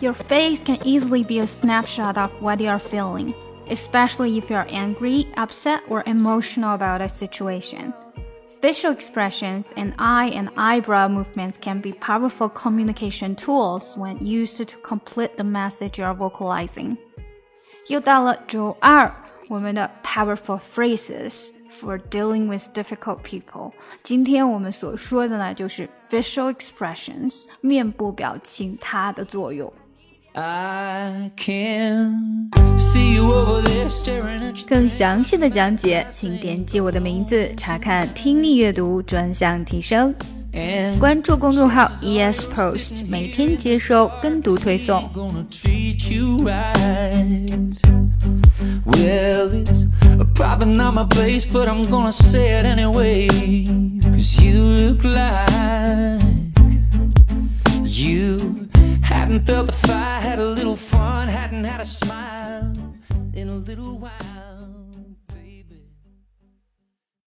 Your face can easily be a snapshot of what you are feeling, especially if you are angry, upset, or emotional about a situation. Facial expressions and eye and eyebrow movements can be powerful communication tools when used to complete the message you are vocalizing. 又到了周二，我们的 powerful phrases for dealing with difficult people。今天我们所说的呢，就是 facial expressions 面部表情它的作用。 更详细的讲解，请点击我的名字查看听力阅读专项提升。关注公众号 ES Post，每天接收跟读推送。Hadn't felt the fire, had a little fun, hadn't had a smile